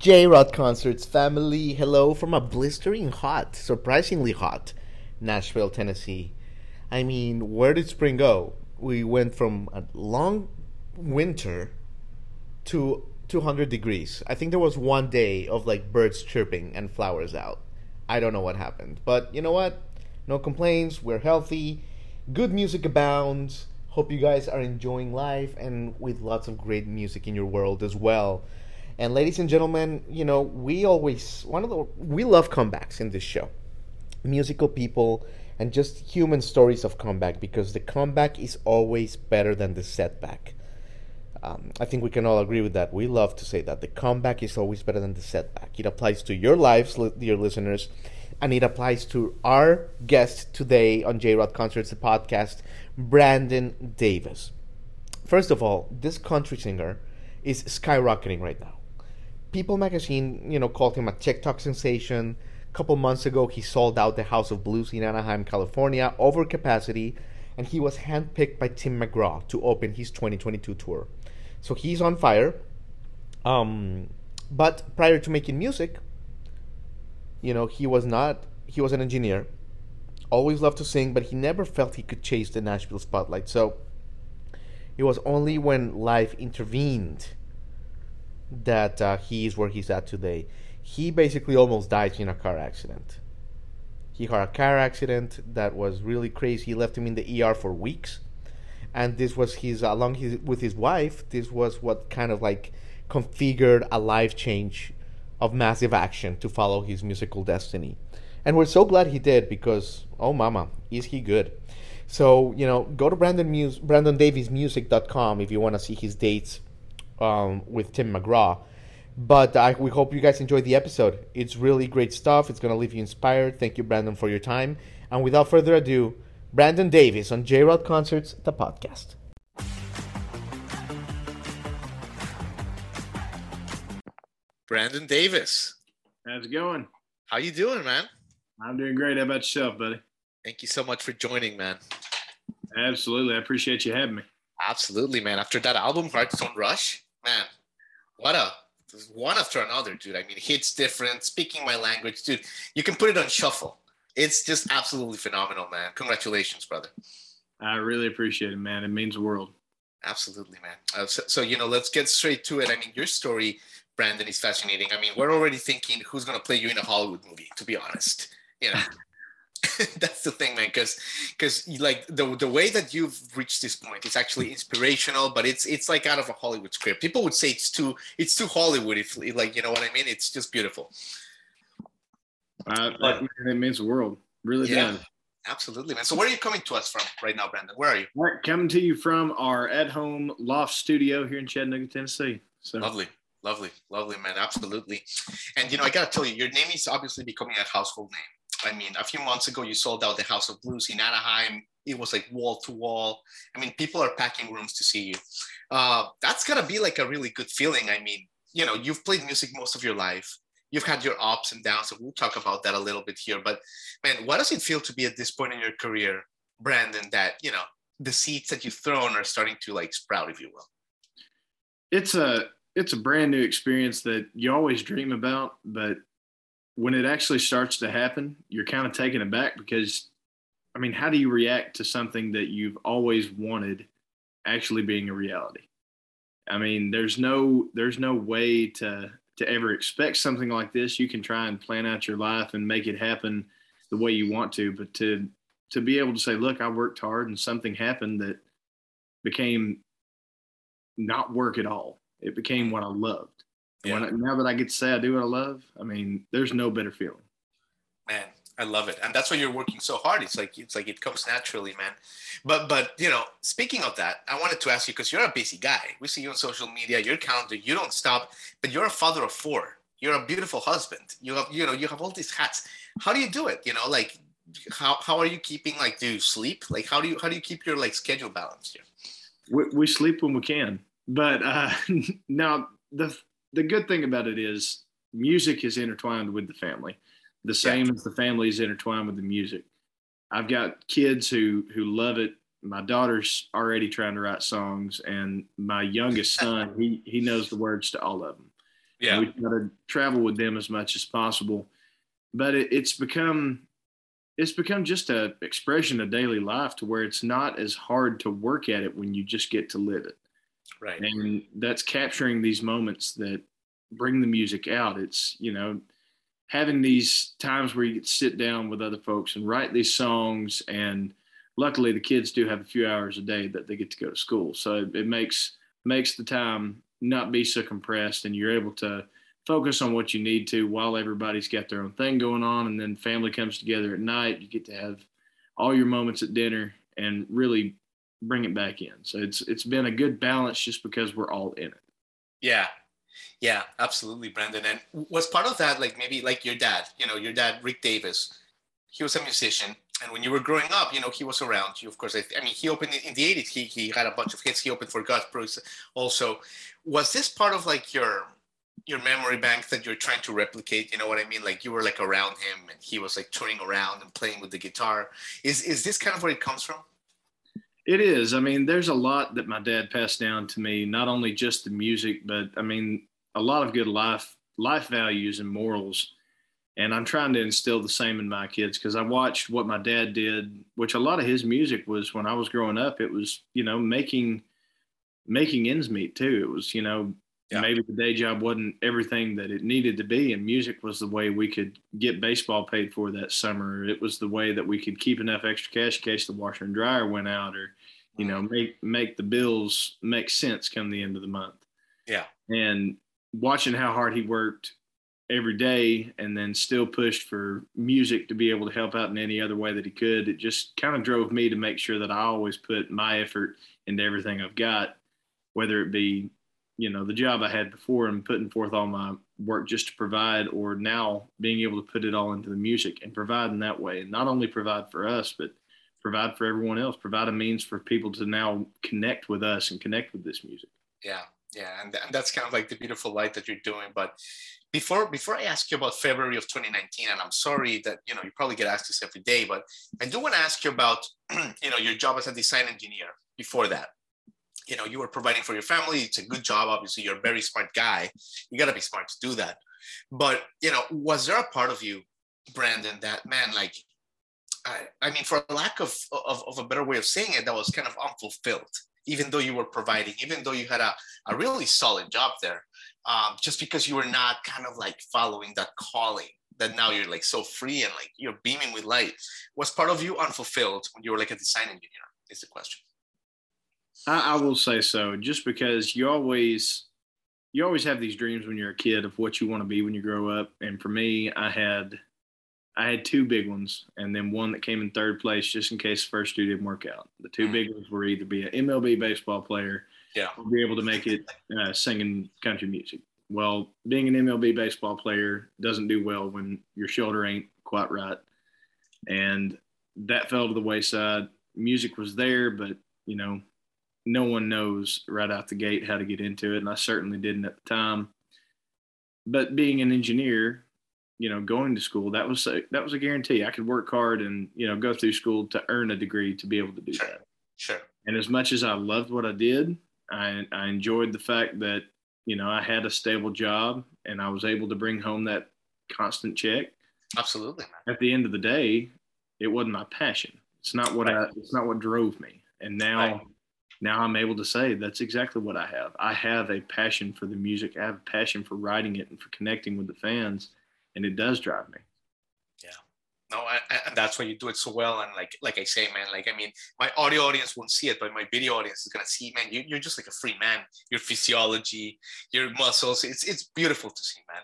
J Rod Concerts family, hello from a blistering hot, surprisingly hot Nashville, Tennessee. I mean, where did spring go? We went from a long winter to 200 degrees. I think there was one day of like birds chirping and flowers out. I don't know what happened. But you know what? No complaints. We're healthy. Good music abounds. Hope you guys are enjoying life and with lots of great music in your world as well. And ladies and gentlemen, you know, we always one of the we love comebacks in this show. Musical people and just human stories of comeback because the comeback is always better than the setback. Um, I think we can all agree with that. We love to say that the comeback is always better than the setback. It applies to your lives, li- dear listeners, and it applies to our guest today on J Rod Concerts, the podcast, Brandon Davis. First of all, this country singer is skyrocketing right now. People magazine, you know, called him a TikTok sensation. A couple months ago, he sold out the House of Blues in Anaheim, California, over capacity, and he was handpicked by Tim McGraw to open his 2022 tour. So he's on fire. Um, but prior to making music, you know, he was not. He was an engineer. Always loved to sing, but he never felt he could chase the Nashville spotlight. So it was only when life intervened that uh, he is where he's at today. He basically almost died in a car accident. He had a car accident that was really crazy. He left him in the ER for weeks, and this was his along his, with his wife. This was what kind of like configured a life change of massive action to follow his musical destiny. And we're so glad he did because oh mama, is he good. So, you know, go to Brandon Muse BrandonDavisMusic.com if you want to see his dates um, with Tim McGraw. But I, we hope you guys enjoyed the episode. It's really great stuff. It's going to leave you inspired. Thank you, Brandon, for your time. And without further ado, Brandon Davis on J Rod Concerts, the podcast. Brandon Davis. How's it going? How you doing, man? I'm doing great. How about yourself, buddy? Thank you so much for joining, man. Absolutely. I appreciate you having me. Absolutely, man. After that album, Hearthstone Rush, man, what a one after another, dude. I mean, hits different, speaking my language, dude. You can put it on shuffle. It's just absolutely phenomenal, man. Congratulations, brother. I really appreciate it, man. It means the world. Absolutely, man. Uh, so, so, you know, let's get straight to it. I mean, your story, Brandon, is fascinating. I mean, we're already thinking who's gonna play you in a Hollywood movie. To be honest, you know. that's the thing man because because like the the way that you've reached this point is actually inspirational but it's it's like out of a hollywood script. People would say it's too it's too hollywood if like you know what i mean? It's just beautiful. Uh, but, it means the world. Really yeah, does. absolutely man. So where are you coming to us from right now brandon? Where are you? Right, coming to you from our at-home loft studio here in chattanooga tennessee so. Lovely lovely lovely man absolutely. And you know i gotta tell you your name is obviously becoming a household name I mean, a few months ago, you sold out the House of Blues in Anaheim. It was like wall to wall. I mean, people are packing rooms to see you. Uh, that's gotta be like a really good feeling. I mean, you know, you've played music most of your life. You've had your ups and downs, so we'll talk about that a little bit here. But man, what does it feel to be at this point in your career, Brandon? That you know, the seeds that you've thrown are starting to like sprout, if you will. It's a it's a brand new experience that you always dream about, but when it actually starts to happen, you're kind of taken aback because, I mean, how do you react to something that you've always wanted actually being a reality? I mean, there's no there's no way to to ever expect something like this. You can try and plan out your life and make it happen the way you want to, but to to be able to say, look, I worked hard and something happened that became not work at all. It became what I loved. Yeah. When, now that I get to say I do what I love, I mean, there's no better feeling. Man, I love it, and that's why you're working so hard. It's like it's like it comes naturally, man. But but you know, speaking of that, I wanted to ask you because you're a busy guy. We see you on social media, your calendar, you don't stop, but you're a father of four. you're a beautiful husband. You have, you know, you have all these hats. How do you do it? You know, like how, how are you keeping like do you sleep? Like how do you how do you keep your like schedule balanced here? We, we sleep when we can, but uh, now the the good thing about it is music is intertwined with the family, the same yeah. as the family is intertwined with the music. I've got kids who who love it. My daughter's already trying to write songs, and my youngest son he he knows the words to all of them. Yeah, we try to travel with them as much as possible, but it, it's become it's become just a expression of daily life to where it's not as hard to work at it when you just get to live it. Right, and that's capturing these moments that bring the music out. It's you know having these times where you sit down with other folks and write these songs. And luckily the kids do have a few hours a day that they get to go to school. So it, it makes makes the time not be so compressed and you're able to focus on what you need to while everybody's got their own thing going on. And then family comes together at night. You get to have all your moments at dinner and really bring it back in so it's it's been a good balance just because we're all in it yeah yeah, absolutely, Brandon. And was part of that like maybe like your dad? You know, your dad, Rick Davis. He was a musician, and when you were growing up, you know, he was around you. Of course, I, I mean, he opened in the '80s. He he had a bunch of hits. He opened for Garth Brooks. Also, was this part of like your your memory bank that you're trying to replicate? You know what I mean? Like you were like around him, and he was like touring around and playing with the guitar. Is is this kind of where it comes from? It is. I mean, there's a lot that my dad passed down to me, not only just the music, but I mean, a lot of good life life values and morals. And i'm trying to instill the same in my kids because i watched what my dad did which a lot of his music was when i was growing up. It was you know making making ends meet too. It was you know yeah. maybe the day job wasn't everything that it needed to be and music was the way we could get baseball paid for that summer. It was the way that we could keep enough extra cash in case the washer and dryer went out or you know make make the bills make sense come the end of the month. Yeah. And watching how hard he worked every day and then still pushed for music to be able to help out in any other way that he could it just kind of drove me to make sure that i always put my effort into everything i've got whether it be you know the job i had before and putting forth all my work just to provide or now being able to put it all into the music and provide in that way. And not only provide for us but provide for everyone else provide a means for people to now connect with us and connect with this music. Yeah yeah and, and that's kind of like the beautiful light that you're doing. But before before i ask you about february of 2019 and i'm sorry that you know you probably get asked this every day but i do want to ask you about you know your job as a design engineer before that you know you were providing for your family it's a good job obviously you're a very smart guy you got to be smart to do that but you know was there a part of you brandon that man like I, I mean, for lack of, of, of a better way of saying it, that was kind of unfulfilled even though you were providing, even though you had a, a really solid job there, um, just because you were not kind of like following that calling that now you're like so free and like you're beaming with light. Was part of you unfulfilled when you were like a design engineer? Is the question. I, I will say so, just because you always you always have these dreams when you're a kid of what you want to be when you grow up. And for me, I had I had two big ones, and then one that came in third place just in case the first two didn't work out. The two mm. big ones were either be an MLB baseball player, yeah, or be able to make it uh, singing country music. Well, being an MLB baseball player doesn't do well when your shoulder ain't quite right, and that fell to the wayside. Music was there, but you know, no one knows right out the gate how to get into it, and I certainly didn't at the time. But being an engineer, you know, going to school, that was a, that was a guarantee. I could work hard and you know go through school to earn a degree to be able to do sure. that. Sure. And as much as I loved what I did, I I enjoyed the fact that you know I had a stable job and I was able to bring home that constant check. Absolutely. At the end of the day, it wasn't my passion. It's not what right. I. It's not what drove me. And now. Right. Now I'm able to say that's exactly what I have. I have a passion for the music. I have a passion for writing it and for connecting with the fans and it does drive me yeah no and that's why you do it so well and like like i say man like i mean my audio audience won't see it but my video audience is gonna see man you, you're just like a free man your physiology your muscles it's it's beautiful to see man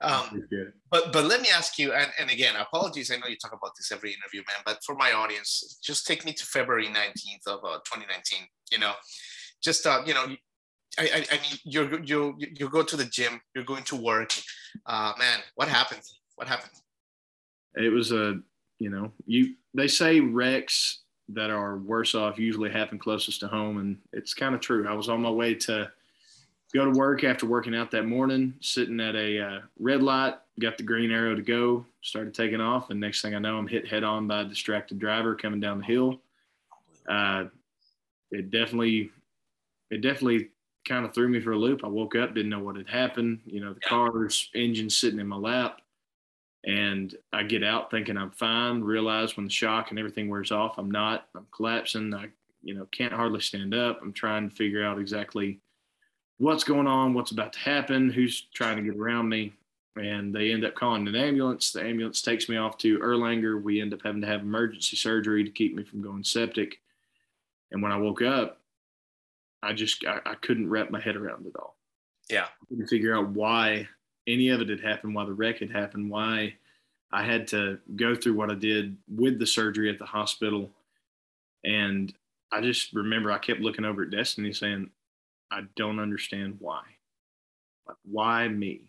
um, but but let me ask you and, and again apologies i know you talk about this every interview man but for my audience just take me to february 19th of uh, 2019 you know just uh, you know I, I, I mean, you you you go to the gym, you're going to work. Uh, man, what happened? What happened? It was a, you know, you they say wrecks that are worse off usually happen closest to home, and it's kind of true. I was on my way to go to work after working out that morning, sitting at a uh, red light, got the green arrow to go, started taking off, and next thing I know, I'm hit head on by a distracted driver coming down the hill. Uh, it definitely, it definitely kind of threw me for a loop. I woke up, didn't know what had happened. You know, the car's engine sitting in my lap. And I get out thinking I'm fine, realize when the shock and everything wears off, I'm not. I'm collapsing. I, you know, can't hardly stand up. I'm trying to figure out exactly what's going on, what's about to happen, who's trying to get around me. And they end up calling an ambulance. The ambulance takes me off to Erlanger. We end up having to have emergency surgery to keep me from going septic. And when I woke up, I just I, I couldn't wrap my head around it all. Yeah. I couldn't figure out why any of it had happened, why the wreck had happened, why I had to go through what I did with the surgery at the hospital. And I just remember I kept looking over at Destiny saying, I don't understand why. Like, why me?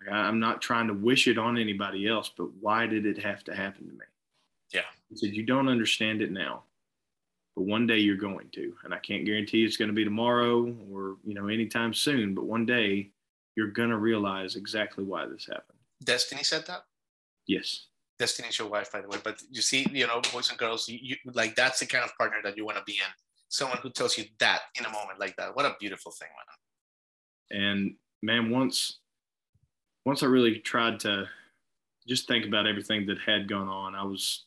Like, I, I'm not trying to wish it on anybody else, but why did it have to happen to me? Yeah. He said, You don't understand it now but one day you're going to and i can't guarantee it's going to be tomorrow or you know anytime soon but one day you're going to realize exactly why this happened destiny said that yes destiny's your wife by the way but you see you know boys and girls you, you like that's the kind of partner that you want to be in someone who tells you that in a moment like that what a beautiful thing man and man once once i really tried to just think about everything that had gone on i was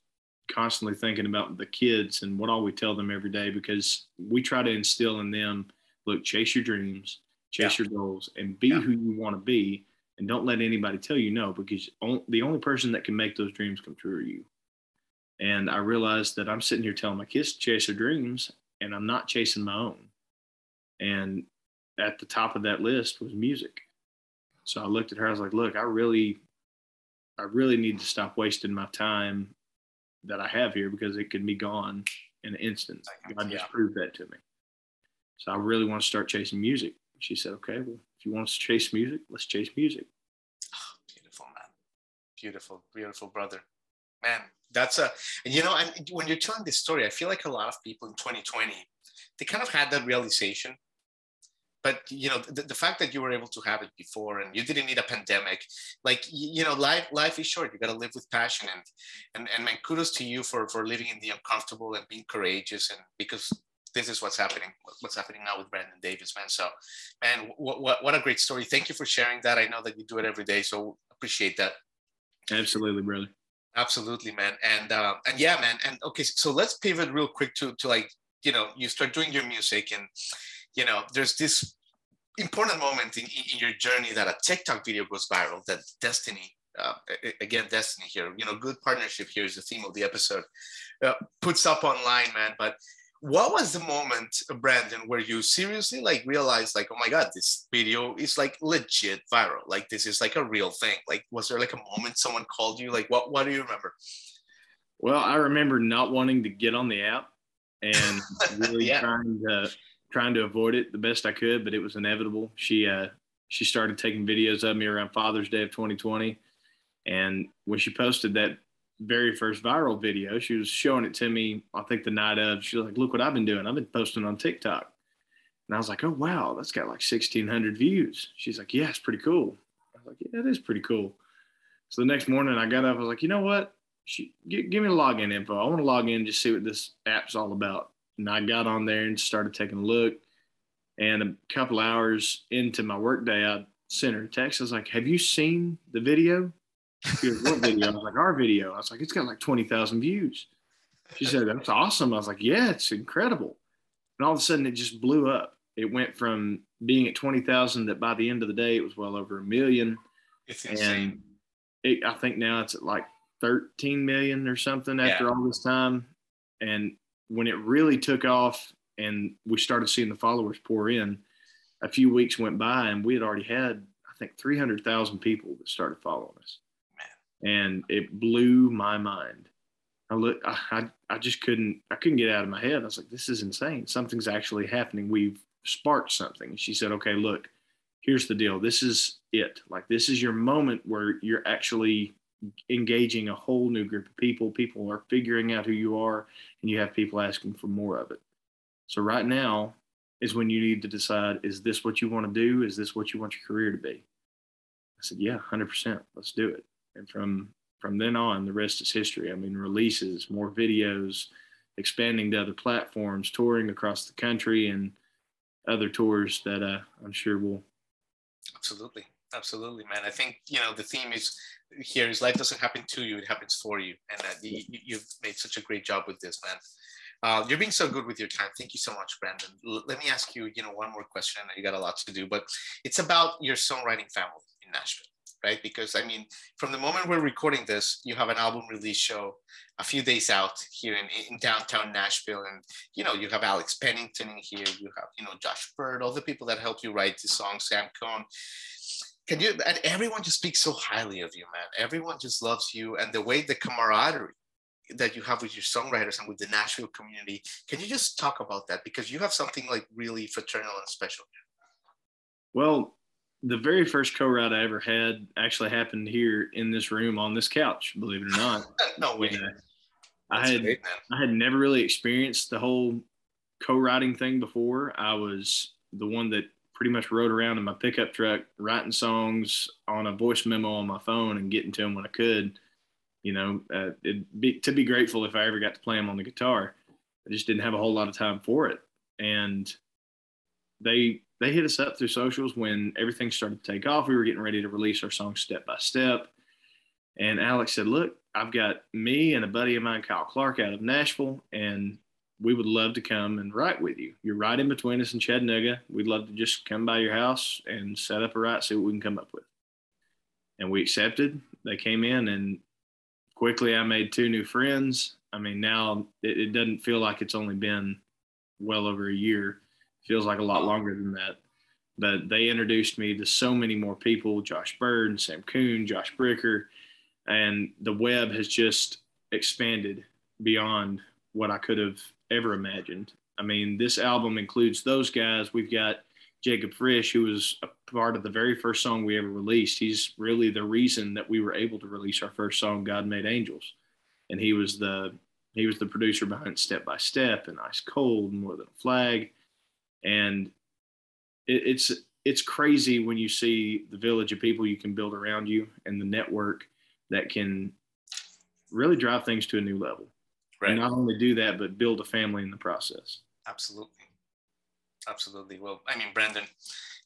constantly thinking about the kids and what all we tell them every day because we try to instill in them look chase your dreams chase yeah. your goals and be yeah. who you want to be and don't let anybody tell you no because the only person that can make those dreams come true are you and i realized that i'm sitting here telling my kids to chase their dreams and i'm not chasing my own and at the top of that list was music so i looked at her i was like look i really i really need to stop wasting my time that I have here because it could be gone in an instant. God just proved that to me. So I really want to start chasing music. She said, okay, well, if you want to chase music, let's chase music. Oh, beautiful, man. Beautiful, beautiful brother. Man, that's a, and you know, and when you're telling this story, I feel like a lot of people in 2020, they kind of had that realization. But you know the, the, fact that you were able to have it before and you didn't need a pandemic like you know life life is short. You got to live with passion and and and man kudos to you for for living in the uncomfortable and being courageous and because this is what's happening what's happening now with brandon davis man. So man what, what, what a great story. Thank you for sharing that. I know that you do it every day so appreciate that. Absolutely brother absolutely man and uh, and yeah man and okay so let's pivot real quick to to like you know you start doing your music and you know, there's this important moment in, in your journey that a TikTok video goes viral that Destiny, uh, again, Destiny here, you know, good partnership here is the theme of the episode, uh, puts up online, man. But what was the moment, Brandon, where you seriously like realized like, oh my God, this video is like legit viral. Like this is like a real thing. Like, was there like a moment someone called you? Like, what, what do you remember? Well, I remember not wanting to get on the app and really yeah. trying to trying to avoid it the best I could, but it was inevitable. She uh, she started taking videos of me around Father's Day of 2020, and when she posted that very first viral video, she was showing it to me. I think the night of, she was like, "Look what I've been doing. I've been posting on TikTok." And I was like, "Oh wow, that's got like 1,600 views." She's like, "Yeah, it's pretty cool." I was like, "Yeah, it is pretty cool." So the next morning, I got up. I was like, "You know what? She, give, give me the login info. I want to log in just see what this app's all about." And I got on there and started taking a look. And a couple hours into my workday, I sent her a text. I was like, Have you seen the video? She goes, What video? I was like, Our video. I was like, It's got like 20,000 views. She said, That's awesome. I was like, Yeah, it's incredible. And all of a sudden, it just blew up. It went from being at 20,000 that by the end of the day, it was well over a million. It's insane. And it, I think now it's at like 13 million or something after yeah. all this time. And when it really took off and we started seeing the followers pour in, a few weeks went by and we had already had, I think, 300,000 people that started following us. And it blew my mind. I look, I, I, just couldn't, I couldn't get out of my head. I was like, this is insane. Something's actually happening. We've sparked something. She said, "Okay, look, here's the deal. This is it. Like this is your moment where you're actually engaging a whole new group of people. People are figuring out who you are, and you have people asking for more of it. So right now is when you need to decide: is this what you want to do? Is this what you want your career to be? I said, yeah, hundred percent. Let's do it. And from from then on, the rest is history. I mean, releases, more videos, expanding to other platforms, touring across the country, and other tours that uh, I'm sure will. Absolutely, absolutely, man. I think you know the theme is here is life doesn't happen to you; it happens for you, and uh, you, you've made such a great job with this, man. Uh, you're being so good with your time. Thank you so much, Brandon. L- let me ask you, you know, one more question. You got a lot to do, but it's about your songwriting family in Nashville right? Because I mean, from the moment we're recording this, you have an album release show a few days out here in, in downtown Nashville, and you know you have Alex Pennington in here, you have you know Josh Bird, all the people that helped you write the song, Sam Cohn. Can you? And everyone just speaks so highly of you, man. Everyone just loves you, and the way the camaraderie that you have with your songwriters and with the Nashville community. Can you just talk about that because you have something like really fraternal and special? Well, the very first co-write I ever had actually happened here in this room on this couch, believe it or not. no way. Yeah. I had great, I had never really experienced the whole co-writing thing before. I was the one that pretty much rode around in my pickup truck writing songs on a voice memo on my phone and getting to them when I could. You know, uh, it'd be to be grateful if I ever got to play them on the guitar. I just didn't have a whole lot of time for it. And they they hit us up through socials when everything started to take off. We were getting ready to release our song step by step. And Alex said, Look, I've got me and a buddy of mine, Kyle Clark, out of Nashville, and we would love to come and write with you. You're right in between us and Chattanooga. We'd love to just come by your house and set up a write, see what we can come up with. And we accepted. They came in, and quickly I made two new friends. I mean, now it, it doesn't feel like it's only been well over a year feels like a lot longer than that. But they introduced me to so many more people Josh Bird, and Sam Coon, Josh Bricker, and the web has just expanded beyond what I could have ever imagined. I mean, this album includes those guys. We've got Jacob Frisch, who was a part of the very first song we ever released. He's really the reason that we were able to release our first song, God Made Angels. And he was the he was the producer behind Step by Step and Ice Cold and More Than a Flag and it, it's it's crazy when you see the village of people you can build around you and the network that can really drive things to a new level. Right. And not only do that, but build a family in the process. Absolutely. Absolutely. Well, I mean, Brandon,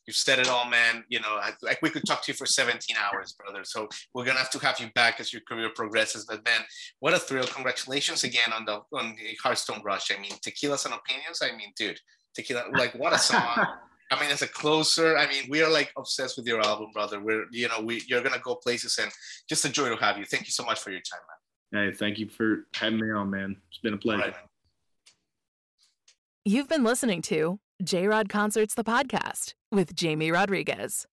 you've said it all, man. You know, like we could talk to you for 17 hours, brother. So we're gonna have to have you back as your career progresses. But man, what a thrill! Congratulations again on the on the Hearthstone Rush. I mean, tequilas and opinions. I mean, dude, Tequila, like what a song. I mean, as a closer, I mean, we are like obsessed with your album, brother. We're, you know, we you're gonna go places, and just a joy to have you. Thank you so much for your time, man. Hey, thank you for having me on, man. It's been a pleasure. Right. You've been listening to J Rod Concerts, the podcast with Jamie Rodriguez.